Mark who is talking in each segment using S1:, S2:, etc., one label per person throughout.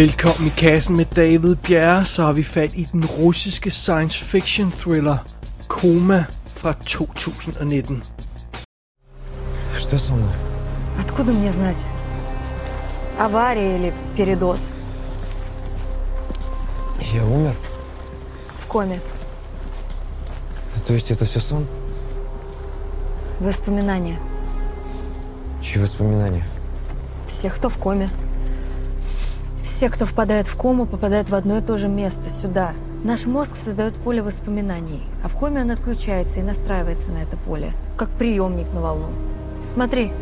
S1: Velkommen i kassen med David Bjerre, så har vi fat i den russiske science fiction thriller Koma fra 2019.
S2: Что со мной?
S3: Откуда мне знать? Авария или передоз?
S2: Я умер?
S3: В коме.
S2: То есть это все сон?
S3: Воспоминания.
S2: Чьи воспоминания?
S3: Всех, кто в коме. Все, кто впадает в кому, попадают в одно и то же место, сюда. Наш мозг создает поле воспоминаний, а в коме он отключается и настраивается на это поле, как приемник на волну. Смотри.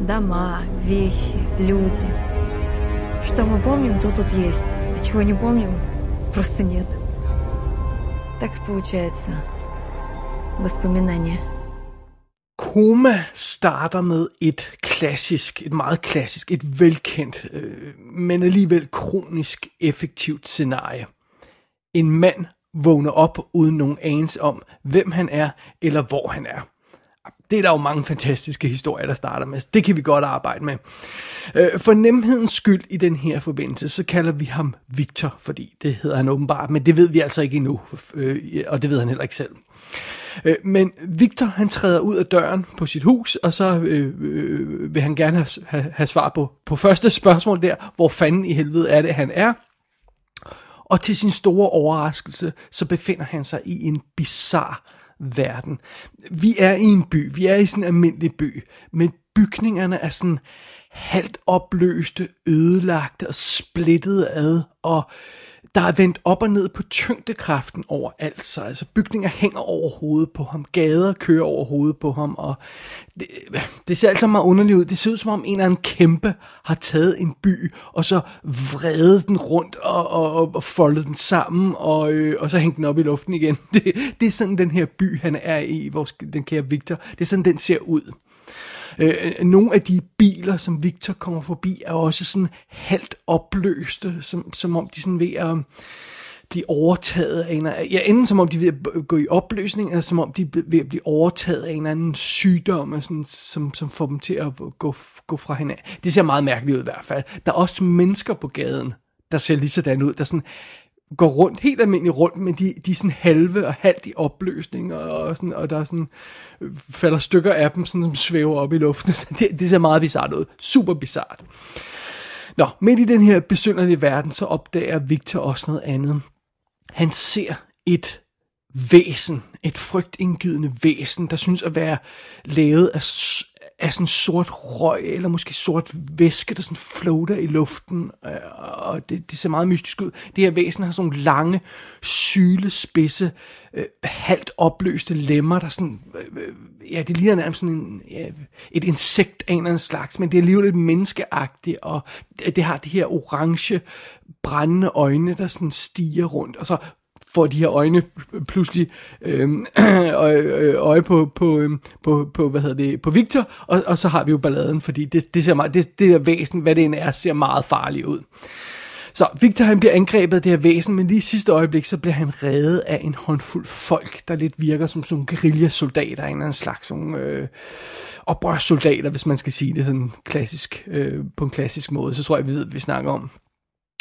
S3: Дома, вещи, люди. Что мы помним, то тут есть. А чего не помним, просто нет. Так и получается. Воспоминания.
S1: Koma starter med et klassisk, et meget klassisk, et velkendt, øh, men alligevel kronisk effektivt scenarie. En mand vågner op uden nogen anelse om, hvem han er, eller hvor han er. Det er der jo mange fantastiske historier, der starter med. Det kan vi godt arbejde med. Øh, For nemhedens skyld i den her forbindelse, så kalder vi ham Victor, fordi det hedder han åbenbart, men det ved vi altså ikke endnu, øh, og det ved han heller ikke selv. Øh, Men Victor, han træder ud af døren på sit hus, og så øh, øh, øh vil han gerne have, have, have svar på, på første spørgsmål der, hvor fanden i helvede er det, han er. Og til sin store overraskelse, så befinder han sig i en bizarre verden. Vi er i en by, vi er i sådan en almindelig by, men bygningerne er sådan halvt opløste, ødelagte og splittede ad, og der er vendt op og ned på tyngdekraften over alt sig. Altså bygninger hænger over hovedet på ham, gader kører over hovedet på ham, og det, det ser altså meget underligt ud. Det ser ud som om en eller anden kæmpe har taget en by, og så vredet den rundt og, og, og, og foldet den sammen, og, øh, og så hængt den op i luften igen. Det, det er sådan den her by, han er i, vores, den kære Victor. Det er sådan, den ser ud. Øh, øh, nogle af de biler, som Victor kommer forbi, er også sådan halvt opløste, som, som om de sådan ved at blive overtaget af en ja, enten som om de er ved at gå i opløsning, eller som om de er ved at blive overtaget af en eller anden sygdom, sådan, som, som får dem til at gå, gå fra hinanden. Det ser meget mærkeligt ud i hvert fald. Der er også mennesker på gaden, der ser lige sådan ud, der sådan går rundt, helt almindeligt rundt, men de, de er sådan halve og halvt i opløsning, og, og, sådan, og der er sådan, øh, falder stykker af dem, sådan, som svæver op i luften. Det, det ser meget bizart ud. Super bizart. Nå, midt i den her besynderlige verden, så opdager Victor også noget andet. Han ser et væsen, et frygtindgydende væsen, der synes at være lavet af, af sådan sort røg, eller måske sort væske, der sådan floater i luften, øh, og det, det ser meget mystisk ud. Det her væsen har sådan nogle lange, syle, spidse, øh, halvt opløste lemmer, der sådan, øh, øh ja, det ligner nærmest sådan en, ja, et insekt af en eller anden slags, men det er alligevel lidt menneskeagtigt, og det, det har de her orange, brændende øjne, der sådan stiger rundt, og så får de her øjne pludselig øh, øje på, på, øhm, på, på, hvad hedder det, på Victor, og, og så har vi jo balladen, fordi det, det ser meget, det, det der væsen, hvad det end er, ser meget farligt ud. Så Victor han bliver angrebet af det her væsen, men lige i sidste øjeblik, så bliver han reddet af en håndfuld folk, der lidt virker som sådan nogle guerillasoldater, en eller anden slags sådan, øh, oprørssoldater, hvis man skal sige det sådan klassisk, øh, på en klassisk måde, så tror jeg, vi ved, hvad vi snakker om.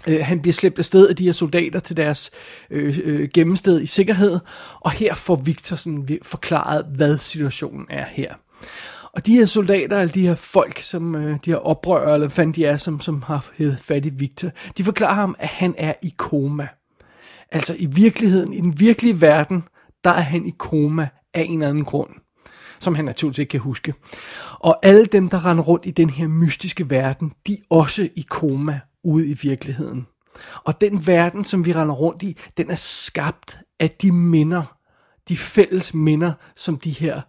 S1: Øh, han bliver slæbt afsted af de her soldater til deres øh, øh, gemmested i sikkerhed, og her får Victor sådan forklaret, hvad situationen er her. Og de her soldater, eller de her folk, som øh, de her oprører, eller hvad de er, som, som har hævet fat i Victor, de forklarer ham, at han er i koma. Altså i virkeligheden, i den virkelige verden, der er han i koma af en eller anden grund som han naturligvis ikke kan huske. Og alle dem, der render rundt i den her mystiske verden, de er også i koma ude i virkeligheden. Og den verden, som vi render rundt i, den er skabt af de minder, de fælles minder, som de her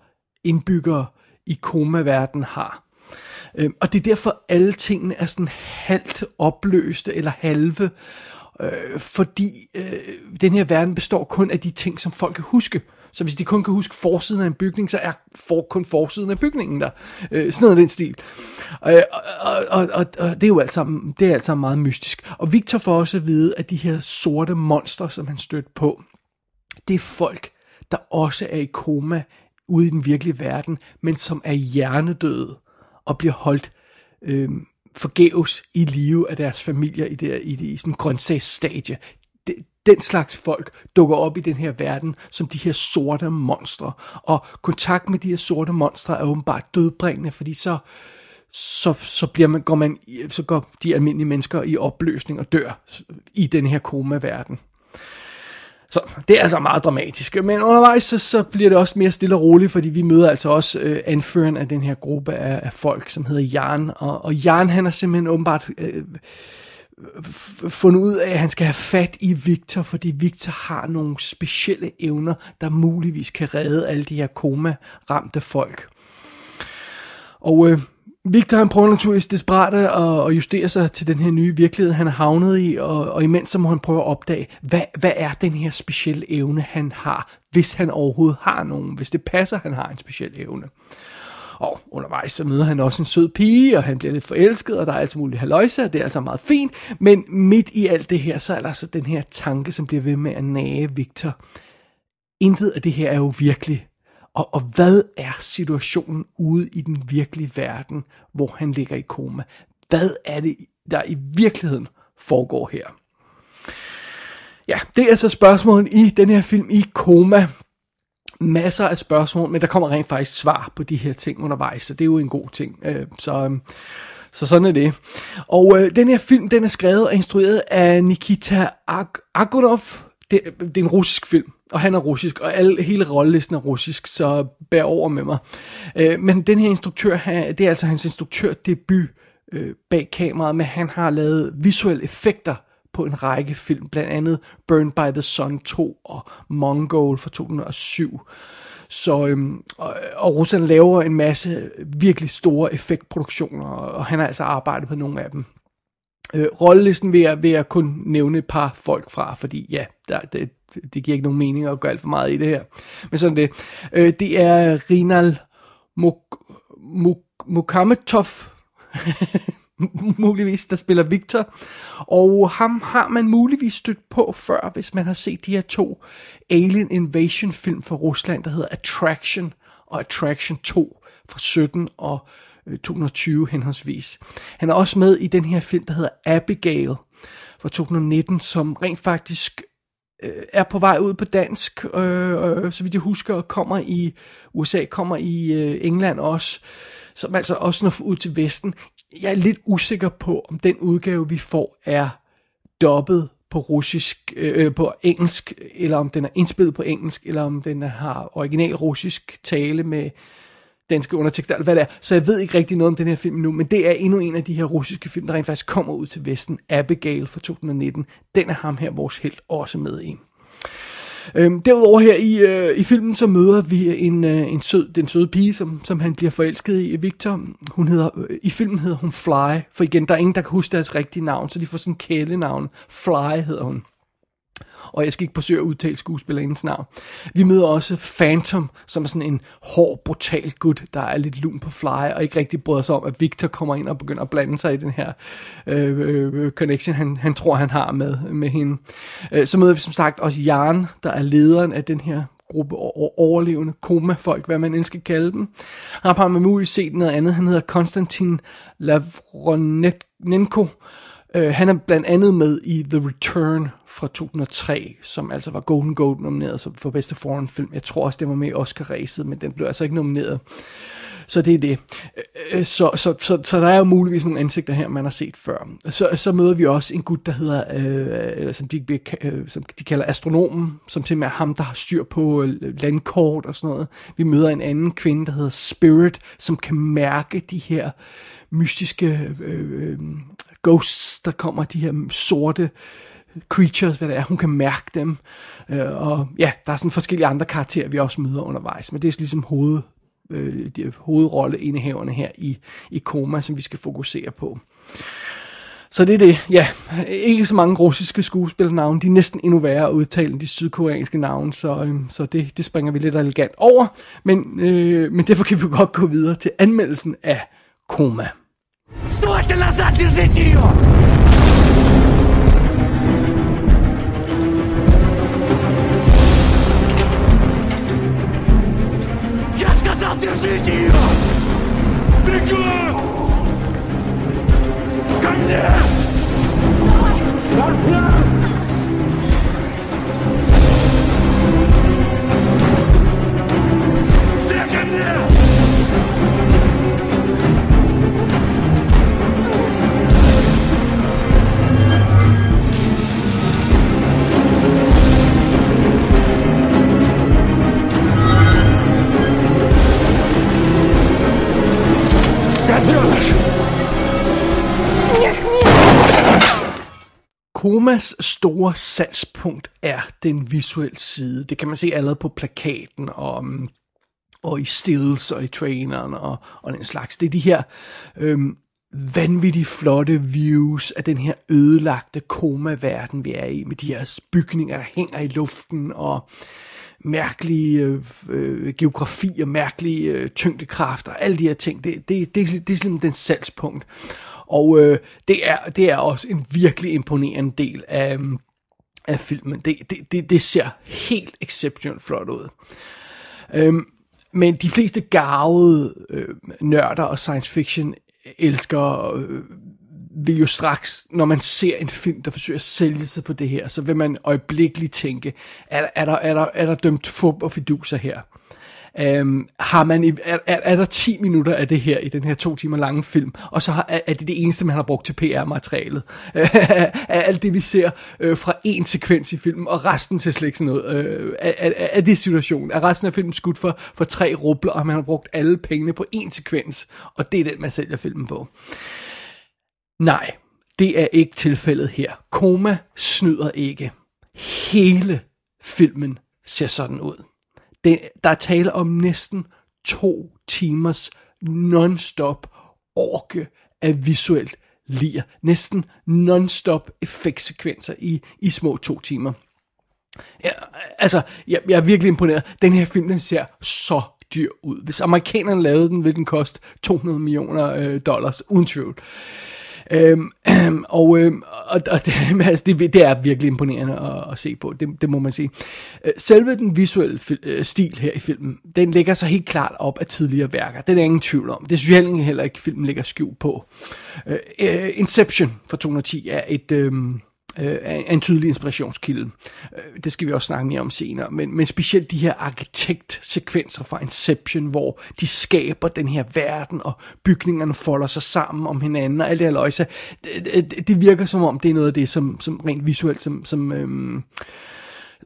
S1: indbyggere i komaverden har. Øhm, og det er derfor, alle tingene er sådan halvt opløste eller halve, øh, fordi øh, den her verden består kun af de ting, som folk kan huske. Så hvis de kun kan huske forsiden af en bygning, så er for, kun forsiden af bygningen der. Øh, sådan noget af den stil. Og, og, og, og, og det er jo alt sammen, det er alt sammen meget mystisk. Og Victor får også at vide, at de her sorte monster, som han stødte på, det er folk, der også er i koma ude i den virkelige verden, men som er hjernedøde og bliver holdt øh, forgæves i live af deres familier i, det, i, i sådan en grøntsagsstadie. Den slags folk dukker op i den her verden som de her sorte monstre. Og kontakt med de her sorte monstre er åbenbart dødbringende, fordi så, så, så, bliver man, går man, så går de almindelige mennesker i opløsning og dør i den her koma-verden. Så det er altså meget dramatisk. Men undervejs så, så bliver det også mere stille og roligt, fordi vi møder altså også øh, anføreren af den her gruppe af, af folk, som hedder Jan. Og, og Jan han er simpelthen åbenbart øh, fundet ud af, at han skal have fat i Victor, fordi Victor har nogle specielle evner, der muligvis kan redde alle de her koma-ramte folk. Og øh, Victor han prøver naturligvis desperat at, at justere sig til den her nye virkelighed, han er havnet i, og, og imens så må han prøve at opdage, hvad, hvad er den her specielle evne, han har, hvis han overhovedet har nogen, hvis det passer, han har en speciel evne. Og undervejs så møder han også en sød pige, og han bliver lidt forelsket, og der er alt muligt haløjse, og det er altså meget fint. Men midt i alt det her, så er der altså den her tanke, som bliver ved med at nage Victor. Intet af det her er jo virkelig. Og, og hvad er situationen ude i den virkelige verden, hvor han ligger i koma? Hvad er det, der i virkeligheden foregår her? Ja, det er så spørgsmålet i den her film i koma. Masser af spørgsmål, men der kommer rent faktisk svar på de her ting undervejs, så det er jo en god ting. Øh, så, øhm, så sådan er det. Og øh, den her film, den er skrevet og instrueret af Nikita Ag- Agonov. Det, det er en russisk film og han er russisk, og alle, hele rollelisten er russisk, så bær over med mig. Øh, men den her instruktør, det er altså hans instruktørdebut øh, bag kameraet, men han har lavet visuelle effekter på en række film, blandt andet Burn by the Sun 2 og Mongol fra 2007. Så, øhm, og, og Rusland laver en masse virkelig store effektproduktioner, og han har altså arbejdet på nogle af dem. Øh, rollelisten vil jeg, vil jeg kun nævne et par folk fra, fordi ja, der, det, det giver ikke nogen mening at gøre alt for meget i det her. Men sådan det. Øh, det er Rinal Muk Muk Mukametov, muligvis, der spiller Victor. Og ham har man muligvis stødt på før, hvis man har set de her to Alien Invasion film fra Rusland, der hedder Attraction og Attraction 2 fra 17 og øh, 2020 henholdsvis. Han er også med i den her film, der hedder Abigail fra 2019, som rent faktisk øh, er på vej ud på dansk, øh, øh, så vidt jeg husker, og kommer i USA, kommer i øh, England også, som altså også når ud til Vesten. Jeg er lidt usikker på, om den udgave, vi får, er dobbet på russisk, øh, øh, på engelsk, eller om den er indspillet på engelsk, eller om den har original russisk tale med danske undertekster, eller hvad det er. Så jeg ved ikke rigtig noget om den her film nu, men det er endnu en af de her russiske film, der rent faktisk kommer ud til Vesten. Abigail fra 2019. Den er ham her, vores held, også med i. Øhm, derudover her i, øh, i filmen, så møder vi en, øh, en sød, den søde pige, som, som han bliver forelsket i, Victor. Hun hedder, øh, I filmen hedder hun Fly, for igen, der er ingen, der kan huske deres rigtige navn, så de får sådan en kælenavn. Fly hedder hun og jeg skal ikke forsøge at udtale skuespillerindens navn. Vi møder også Phantom, som er sådan en hård, brutal gut, der er lidt lun på fly, og ikke rigtig bryder sig om, at Victor kommer ind og begynder at blande sig i den her øh, øh, øh connection, han, han tror, han har med, med hende. Øh, så møder vi som sagt også Jan, der er lederen af den her gruppe overlevende koma-folk, hvad man end skal kalde dem. Han har med muligt set noget andet. Han hedder Konstantin Lavronenko, Øh, han er blandt andet med i The Return fra 2003, som altså var Golden Gold nomineret for bedste foreign film. Jeg tror også, det var med i Oscar-ræset, men den blev altså ikke nomineret. Så det er det. Øh, så, så, så, så der er jo muligvis nogle ansigter her, man har set før. Så, så møder vi også en gut, der hedder, øh, eller som, de, øh, som de kalder astronomen, som simpelthen er ham, der har styr på øh, landkort og sådan noget. Vi møder en anden kvinde, der hedder Spirit, som kan mærke de her mystiske øh, øh ghosts, der kommer, de her sorte creatures, hvad det er, hun kan mærke dem. Øh, og ja, der er sådan forskellige andre karakterer, vi også møder undervejs, men det er ligesom hoved, øh, de hovedrolleindehaverne her i, i Koma, som vi skal fokusere på. Så det er det, ja, ikke så mange russiske skuespillernavne, de er næsten endnu værre at udtale end de sydkoreanske navne, så, øh, så det, det springer vi lidt elegant over, men, øh, men derfor kan vi godt gå videre til anmeldelsen af Koma.
S4: Стойте назад, держите ее! Я сказал, держите ее! Бегу. Ко мне! Назад! Все ко! Гаденыш!
S1: Komas store salgspunkt er den visuelle side. Det kan man se allerede på plakaten og, mm, og i stills og i traineren og, og den slags. Det er de her øhm, vanvittigt flotte views af den her ødelagte koma-verden, vi er i, med de her bygninger, der hænger i luften og mærkelige øh, øh geografi og mærkelige øh, og alle de her ting. Det, det, det, det er simpelthen den salgspunkt. Og øh, det, er, det er også en virkelig imponerende del af, mm, af filmen. Det, det, det, det ser helt exceptionelt flot ud. Øhm, men de fleste garvede øh, nørder og science fiction elsker øh, vil jo straks, når man ser en film, der forsøger at sælge sig på det her, så vil man øjeblikkeligt tænke, er, er, der, er, der, er der dømt fup og fiduser her? Um, har man, er, er, er der 10 minutter af det her i den her to timer lange film, og så har, er det det eneste, man har brugt til PR-materialet. er alt det, vi ser øh, fra en sekvens i filmen, og resten til slet ikke sådan noget. Øh, er, er, er det situationen? Er resten af filmen skudt for, for tre rubler, og man har brugt alle pengene på en sekvens, og det er den, man sælger filmen på. Nej, det er ikke tilfældet her. Koma snyder ikke. Hele filmen ser sådan ud. Det, der er tale om næsten to timers non-stop orke af visuelt lir. Næsten non-stop effektsekvenser i, i små to timer. Ja, altså, jeg, jeg er virkelig imponeret. Den her film, den ser så dyr ud. Hvis amerikanerne lavede den, ville den koste 200 millioner øh, dollars, uden tvivl. Øhm, og, øh, og, og det, altså, det, det er virkelig imponerende at, at se på, det, det må man sige. Øh, selve den visuelle fil, øh, stil her i filmen, den lægger sig helt klart op af tidligere værker. Det er der ingen tvivl om. Det synes jeg heller ikke, filmen lægger skjul på. Øh, øh Inception fra 210 er et... Øh, øh, er en tydelig inspirationskilde. Øh, det skal vi også snakke mere om senere. Men, men specielt de her arkitektsekvenser fra Inception, hvor de skaber den her verden, og bygningerne folder sig sammen om hinanden, og alt det her løjse. Det, det, det virker som om, det er noget af det, som, som rent visuelt, som, som øhm,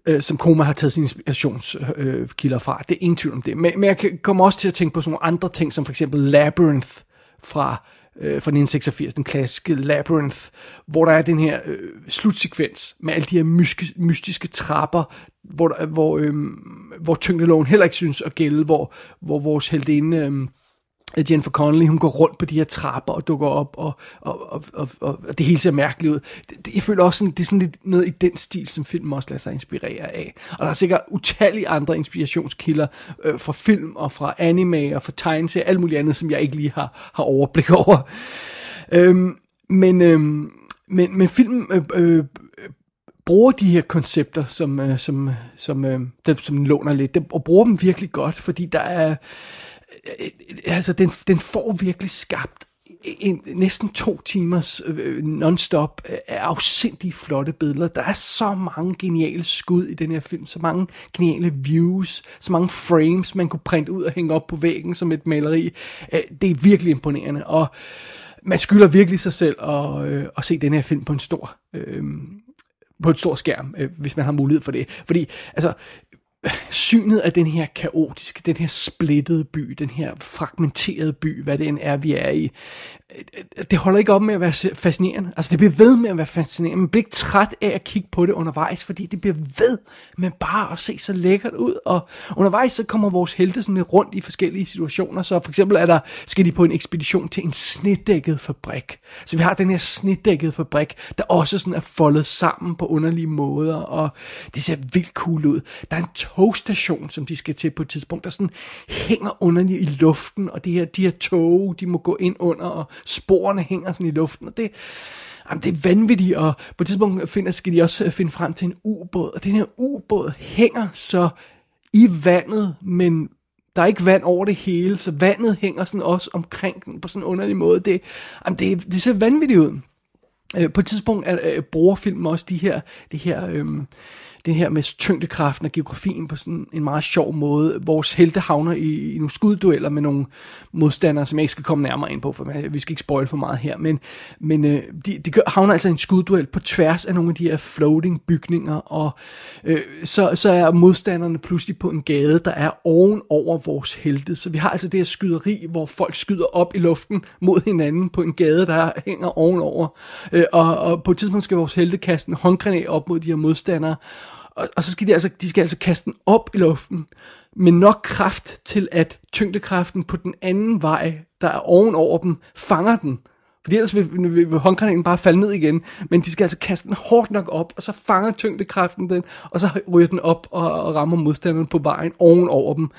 S1: øh, som Koma har taget sine inspirationskilder øh, fra. Det er ingen tvivl om det. Men, men jeg kommer også til at tænke på sådan nogle andre ting, som for eksempel Labyrinth fra øh, fra 1986, den klassiske Labyrinth, hvor der er den her øh, slutsekvens med alle de her mystiske, mystiske trapper, hvor, der, hvor, øh, hvor tyngdeloven heller ikke synes at gælde, hvor, hvor vores heldinde... Øh, Jennifer Connelly, hun går rundt på de her trapper og dukker op, og, og, og, og, og det hele ser mærkeligt ud. Det, det, jeg føler også, sådan, det er sådan lidt noget i den stil, som filmen også lader sig inspirere af. Og der er sikkert utallige andre inspirationskilder øh, fra film og fra anime og fra tegneserier, alt muligt andet, som jeg ikke lige har, har overblik over. Øhm, men, øhm, men, men filmen øh, øh, bruger de her koncepter, som, øh, som, som, øh, dem, som låner lidt, og bruger dem virkelig godt, fordi der er øh, Øh, øh, altså, den, den får virkelig skabt en, næsten to timers øh, non-stop øh, afsindig flotte billeder. Der er så mange geniale skud i den her film, så mange geniale views, så mange frames, man kunne printe ud og hænge op på væggen som et maleri. Øh, det er virkelig imponerende, og man skylder virkelig sig selv at, øh, at se den her film på en stor... Øh, på en stor skærm, øh, hvis man har mulighed for det. Fordi, altså, synet af den her kaotiske, den her splittede by, den her fragmenterede by, hvad det end er, vi er i, øh, det holder ikke op med at være fascinerende. Altså, det bliver ved med at være fascinerende. Man bliver ikke træt af at kigge på det undervejs, fordi det bliver ved med bare at se så lækkert ud. Og undervejs så kommer vores helte sådan lidt rundt i forskellige situationer. Så for eksempel er der, skal de på en ekspedition til en snedækket fabrik. Så vi har den her snedækket fabrik, der også sådan er foldet sammen på underlige måder, og det ser vildt cool ud. Der er en togstation, som de skal til på et tidspunkt, der sådan hænger underligt i luften, og det her, de her tog, de må gå ind under, og sporene hænger sådan i luften, og det, jamen, det er vanvittigt, og på et tidspunkt finder, skal de også finde frem til en ubåd, og den her ubåd hænger så i vandet, men der er ikke vand over det hele, så vandet hænger sådan også omkring den på sådan en underlig måde. Det, jamen, det, det ser vanvittigt ud. Øh, på et tidspunkt er, øh, bruger filmen også de her, de her øh, det her med tyngdekraften og geografien på sådan en meget sjov måde. Vores helte havner i, i nogle skuddueller med nogle modstandere, som jeg ikke skal komme nærmere ind på, for vi skal ikke spoil for meget her, men, men øh, de, de havner altså i en skudduel på tværs af nogle af de her floating bygninger, og øh, så, så er modstanderne pludselig på en gade, der er oven over vores helte. Så vi har altså det her skyderi, hvor folk skyder op i luften mod hinanden på en gade, der hænger ovenover. Øh, og, og på et tidspunkt skal vores helte kaste en håndgranat op mod de her modstandere, og, og så skal de altså, de skal altså kaste den op i luften, med nok kraft til, at tyngdekraften på den anden vej, der er ovenover dem, fanger den. Fordi ellers vil, vil, vil håndgranaten bare falde ned igen. Men de skal altså kaste den hårdt nok op, og så fanger tyngdekraften den, og så ryger den op og, og rammer modstanderen på vejen ovenover dem.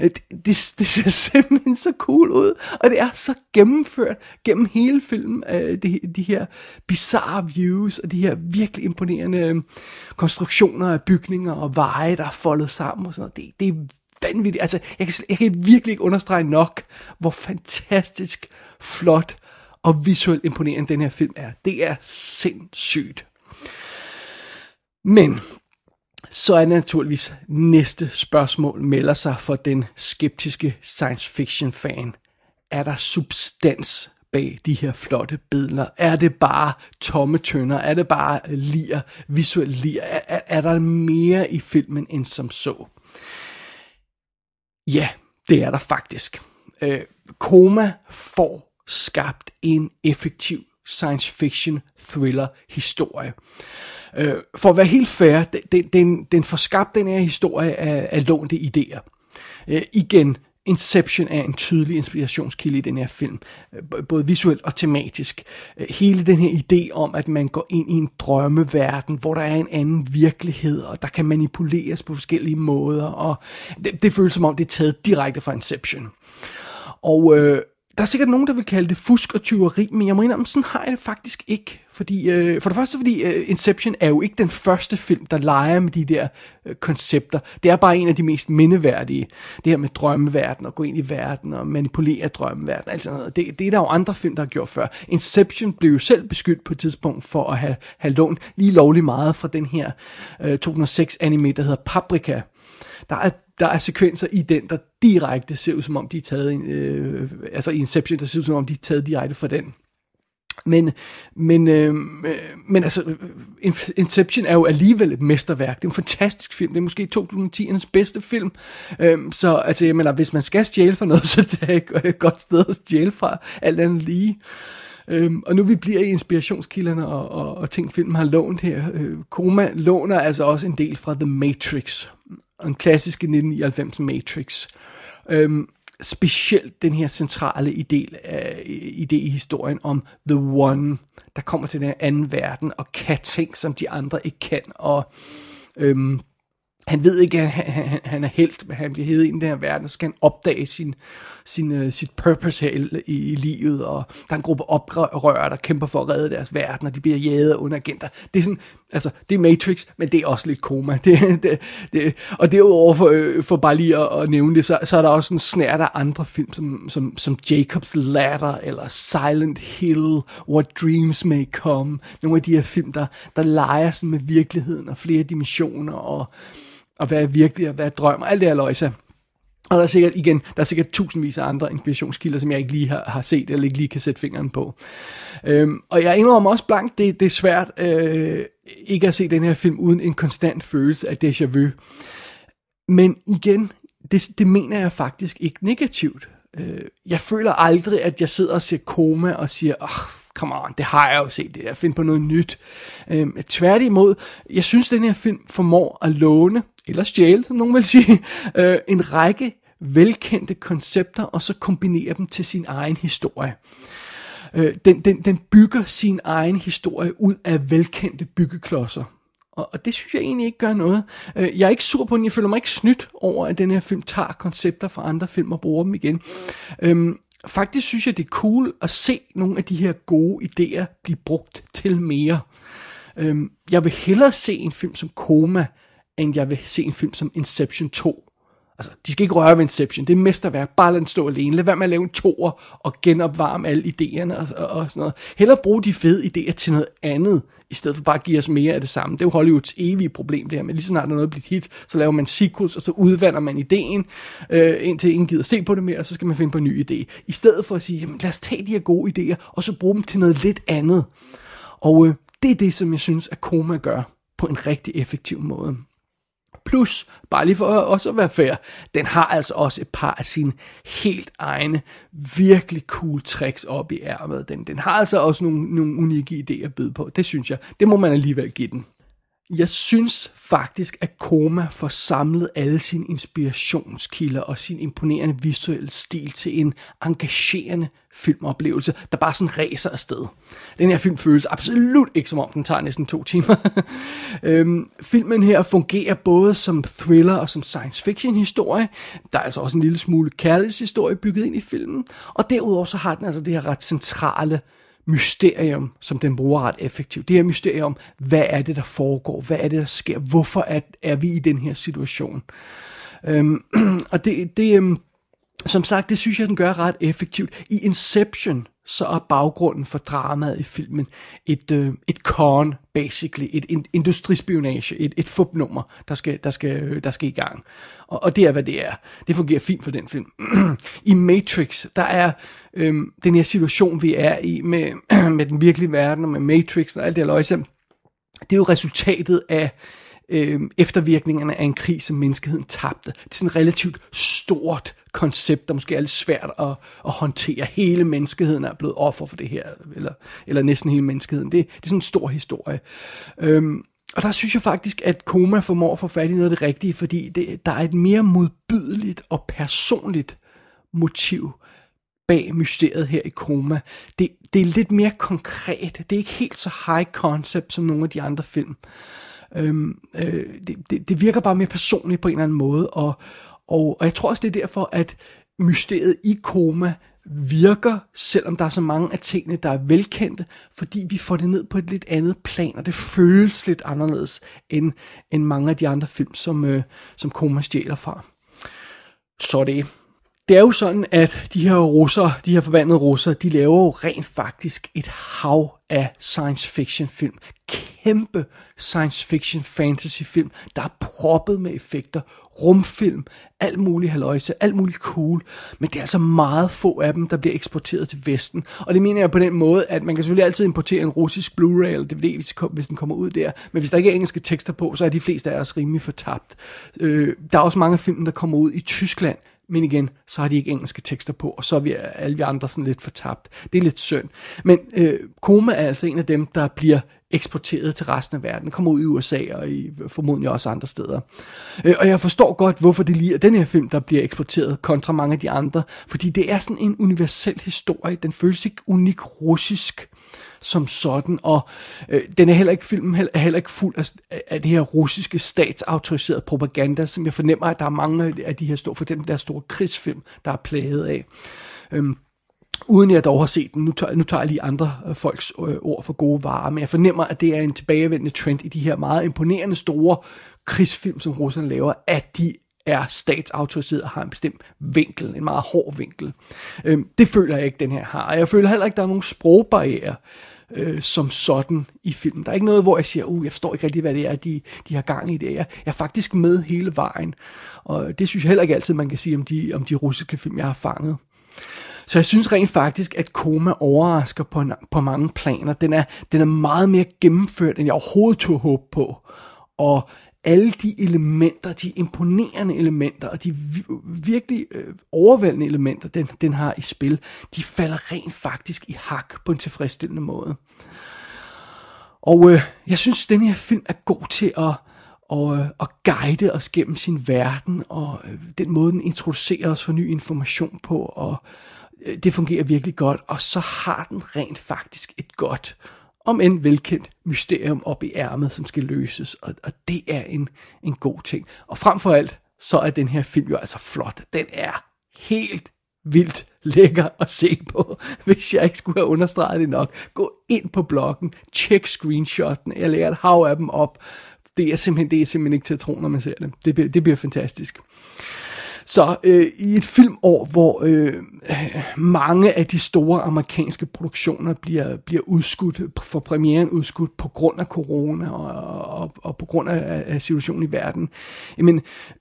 S1: Øh, det, det, det ser simpelthen så cool ud, og det er så gennemført gennem hele filmen. Øh, de, de her bizarre views, og de her virkelig imponerende øh, konstruktioner af bygninger og veje, der er foldet sammen og sådan noget. Det, det er vanvittigt. Altså, jeg kan, jeg kan virkelig ikke understrege nok, hvor fantastisk flot og visuelt imponerende den her film er. Det er sindssygt. Men så er det naturligvis næste spørgsmål melder sig for den skeptiske science fiction fan. Er der substans bag de her flotte billeder? Er det bare tomme tønder? Er det bare lir, visuelt lir? Er, er, er der mere i filmen end som så? Ja, det er der faktisk. Øh, Koma får skabt en effektiv science fiction thriller historie. Øh, for at være helt fair, den, den, den får skabt den her historie af, af lånte idéer. Øh, igen, Inception er en tydelig inspirationskilde i den her film, både visuelt og tematisk. Øh, hele den her idé om, at man går ind i en drømmeverden, hvor der er en anden virkelighed, og der kan manipuleres på forskellige måder, og det, det føles som om, det er taget direkte fra Inception. Og øh, der er sikkert nogen, der vil kalde det fusk og tyveri, men jeg må indrømme, sådan har jeg det faktisk ikke. Fordi, øh, for det første fordi øh, Inception er jo ikke den første film, der leger med de der øh, koncepter. Det er bare en af de mest mindeværdige. Det her med drømmeverden og gå ind i verden og manipulere drømmeverden. Alt sådan noget. Det, det er der jo andre film, der har gjort før. Inception blev jo selv beskyldt på et tidspunkt for at have, have lånt lige lovlig meget fra den her øh, 2006 anime, der hedder Paprika. Der er der er sekvenser i den, der direkte ser ud som om, de er taget, øh, altså i Inception, der ser ud som om, de er taget direkte fra den. Men, men, øh, men altså, øh, Inception er jo alligevel et mesterværk. Det er en fantastisk film. Det er måske 2010'ernes bedste film. Øh, så altså, jeg mener, hvis man skal stjæle for noget, så det er et godt sted at stjæle fra, alt andet lige. Øhm, og nu vi bliver i inspirationskilderne og, og, og ting, filmen har lånt her. Øh, Koma låner altså også en del fra The Matrix en klassiske 1999 Matrix. Øhm, specielt den her centrale idé, øh, idé i historien om The One, der kommer til den anden verden og kan ting, som de andre ikke kan. Og øhm, han ved ikke, at han, han, han er helt, men han bliver hævet ind i den her verden, og så skal han opdage sin, sin, uh, sit purpose her i, i, i livet, og der er en gruppe oprørere, der kæmper for at redde deres verden, og de bliver jaget under agenter. Det er sådan, altså, det er Matrix, men det er også lidt koma. Det, det, det, og derudover, for, øh, for bare lige at, at nævne det, så, så er der også en snært af andre film, som, som, som Jacob's Ladder, eller Silent Hill, What Dreams May Come, nogle af de her film, der, der leger sådan med virkeligheden, og flere dimensioner, og, og hvad er virkelig, og hvad er drøm, og alt det her løjse. Og der er sikkert, igen, der er sikkert tusindvis af andre inspirationskilder, som jeg ikke lige har, har set, eller ikke lige kan sætte fingeren på. Øhm, og jeg indrømmer også blankt, det, det er svært øh, ikke at se den her film uden en konstant følelse af déjà vu. Men igen, det, det mener jeg faktisk ikke negativt. Øh, jeg føler aldrig, at jeg sidder og ser koma og siger, åh, oh, come on, det har jeg jo set, det der, find på noget nyt. Øh, tværtimod, jeg synes, den her film formår at låne, eller stjæle, som nogen vil sige, øh, en række velkendte koncepter, og så kombinere dem til sin egen historie. Øh, den, den, den bygger sin egen historie ud af velkendte byggeklodser. Og, og det synes jeg egentlig ikke gør noget. Øh, jeg er ikke sur på den, jeg føler mig ikke snydt over, at den her film tager koncepter fra andre film og bruger dem igen. Øhm, faktisk synes jeg, det er cool at se nogle af de her gode idéer blive brugt til mere. Øhm, jeg vil hellere se en film som Koma, end jeg vil se en film som Inception 2. Altså, de skal ikke røre ved Inception. Det er mesterværk. Bare lad den stå alene. Lad være med at lave en toer og genopvarme alle idéerne og, og, og sådan noget. Heller bruge de fede idéer til noget andet, i stedet for bare at give os mere af det samme. Det er jo Hollywoods evige problem, det her med lige så snart der er noget bliver hit, så laver man sequels, og så udvander man ideen, øh, indtil ingen gider se på det mere, og så skal man finde på en ny idé. I stedet for at sige, jamen, lad os tage de her gode idéer, og så bruge dem til noget lidt andet. Og øh, det er det, som jeg synes, at Koma gør på en rigtig effektiv måde. Plus, bare lige for også at være fair, den har altså også et par af sine helt egne, virkelig cool tricks op i ærmet. Den, den har altså også nogle, nogle unikke idéer at byde på. Det synes jeg. Det må man alligevel give den. Jeg synes faktisk, at Koma får samlet alle sine inspirationskilder og sin imponerende visuelle stil til en engagerende filmoplevelse, der bare sådan ræser afsted. Den her film føles absolut ikke som om, den tager næsten to timer. øhm, filmen her fungerer både som thriller og som science fiction historie. Der er altså også en lille smule kærlighedshistorie bygget ind i filmen. Og derudover så har den altså det her ret centrale mysterium, som den bruger ret effektivt. Det her mysterium, hvad er det, der foregår? Hvad er det, der sker? Hvorfor er, er vi i den her situation? Øhm, og det, det øhm, som sagt, det synes jeg, den gør ret effektivt. I Inception, så er baggrunden for dramaet i filmen et, øh, et con, basically, et, et industrispionage, et, et fupnummer, der skal, der, skal, øh, der skal i gang. Og, og det er, hvad det er. Det fungerer fint for den film. I Matrix, der er øh, den her situation, vi er i med, med den virkelige verden, og med Matrix og alt det her løjse, det er jo resultatet af øh, eftervirkningerne af en krig, som menneskeheden tabte. Det er sådan et relativt stort koncept, der måske er lidt svært at, at håndtere. Hele menneskeheden er blevet offer for det her, eller, eller næsten hele menneskeheden. Det, det er sådan en stor historie. Øhm, og der synes jeg faktisk, at Koma formår at få fat i noget af det rigtige, fordi det, der er et mere modbydeligt og personligt motiv bag mysteriet her i Koma. Det, det er lidt mere konkret. Det er ikke helt så high concept som nogle af de andre film. Øhm, øh, det, det, det virker bare mere personligt på en eller anden måde, og, og, og jeg tror også, det er derfor, at mysteriet i koma virker, selvom der er så mange af tingene, der er velkendte, fordi vi får det ned på et lidt andet plan, og det føles lidt anderledes end, end mange af de andre film, som, øh, som Koma stjæler fra. Så det det er jo sådan, at de her russer, de her forbandede russer, de laver jo rent faktisk et hav af science fiction film. Kæmpe science fiction fantasy film, der er proppet med effekter, rumfilm, alt muligt haløjse, alt muligt cool. Men det er altså meget få af dem, der bliver eksporteret til Vesten. Og det mener jeg på den måde, at man kan selvfølgelig altid importere en russisk Blu-ray eller DVD, hvis den kommer ud der. Men hvis der ikke er engelske tekster på, så er de fleste af os rimelig fortabt. Øh, der er også mange film, der kommer ud i Tyskland, men igen, så har de ikke engelske tekster på, og så er vi alle vi andre sådan lidt fortabt. Det er lidt synd. Men øh, Koma er altså en af dem, der bliver eksporteret til resten af verden. kommer ud i USA og i formodentlig også andre steder. Øh, og jeg forstår godt, hvorfor det lige er den her film, der bliver eksporteret kontra mange af de andre. Fordi det er sådan en universel historie. Den føles ikke unik russisk som sådan, og øh, den er heller ikke, filmen er heller ikke fuld af, af det her russiske statsautoriserede propaganda, som jeg fornemmer, at der er mange af de her store, for den der store krigsfilm, der er plaget af. Øhm, uden jeg dog har set den. Nu tager, nu tager jeg lige andre øh, folks øh, ord for gode varer, men jeg fornemmer, at det er en tilbagevendende trend i de her meget imponerende store krigsfilm, som russerne laver, at de er statsautoriseret og har en bestemt vinkel, en meget hård vinkel. Øhm, det føler jeg ikke, den her har. Og jeg føler heller ikke, der er nogen sprogbarriere øh, som sådan i filmen. Der er ikke noget, hvor jeg siger, uh, jeg forstår ikke rigtig, hvad det er, de, de har gang i det. Jeg er faktisk med hele vejen. Og det synes jeg heller ikke altid, man kan sige om de, om de russiske film, jeg har fanget. Så jeg synes rent faktisk, at Koma overrasker på, en, på mange planer. Den er, den er meget mere gennemført, end jeg overhovedet tog håb på. Og alle de elementer, de imponerende elementer, og de virkelig øh, overvældende elementer, den, den har i spil, de falder rent faktisk i hak på en tilfredsstillende måde. Og øh, jeg synes, den her film er god til at, og, øh, at guide os gennem sin verden, og øh, den måde, den introducerer os for ny information på, og øh, det fungerer virkelig godt, og så har den rent faktisk et godt om en velkendt mysterium op i ærmet, som skal løses, og, og det er en, en god ting. Og frem for alt, så er den her film jo altså flot. Den er helt vildt lækker at se på, hvis jeg ikke skulle have understreget det nok. Gå ind på bloggen, tjek screenshotten, jeg lægger et hav af dem op. Det er simpelthen, det er simpelthen ikke til at tro, når man ser det. Det bliver, det bliver fantastisk. Så øh, i et filmår, hvor øh, mange af de store amerikanske produktioner bliver, bliver udskudt, for premieren udskudt på grund af corona og, og, og på grund af, af situationen i verden, jamen,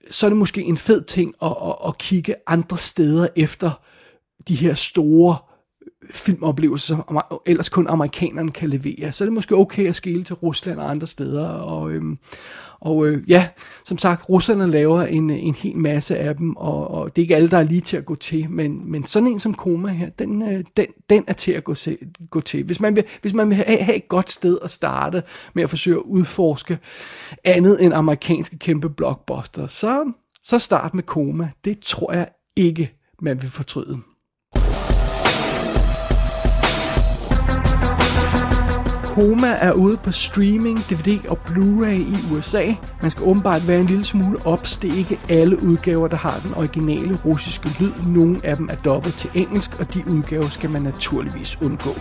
S1: så er det måske en fed ting at, at, at kigge andre steder efter de her store filmoplevelse, som ellers kun amerikanerne kan levere. Så er det måske okay at skille til Rusland og andre steder. Og, øhm, og øh, ja, som sagt, russerne laver en, en hel masse af dem, og, og det er ikke alle, der er lige til at gå til, men, men sådan en som Koma her, den, øh, den, den er til at gå, se, gå til. Hvis man, vil, hvis man vil have, have et godt sted at starte med at forsøge at udforske andet end amerikanske kæmpe blockbuster, så, så start med Koma. Det tror jeg ikke, man vil fortryde. Koma er ude på streaming, DVD og Blu-ray i USA. Man skal åbenbart være en lille smule ops. Det er ikke alle udgaver, der har den originale russiske lyd. Nogle af dem er dobbelt til engelsk, og de udgaver skal man naturligvis undgå.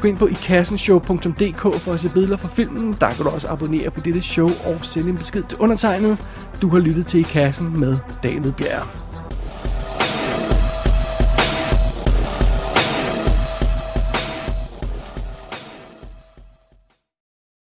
S1: Gå ind på ikassenshow.dk for at se billeder fra filmen. Der kan du også abonnere på dette show og sende en besked til undertegnet. Du har lyttet til I Kassen med David Bjerg.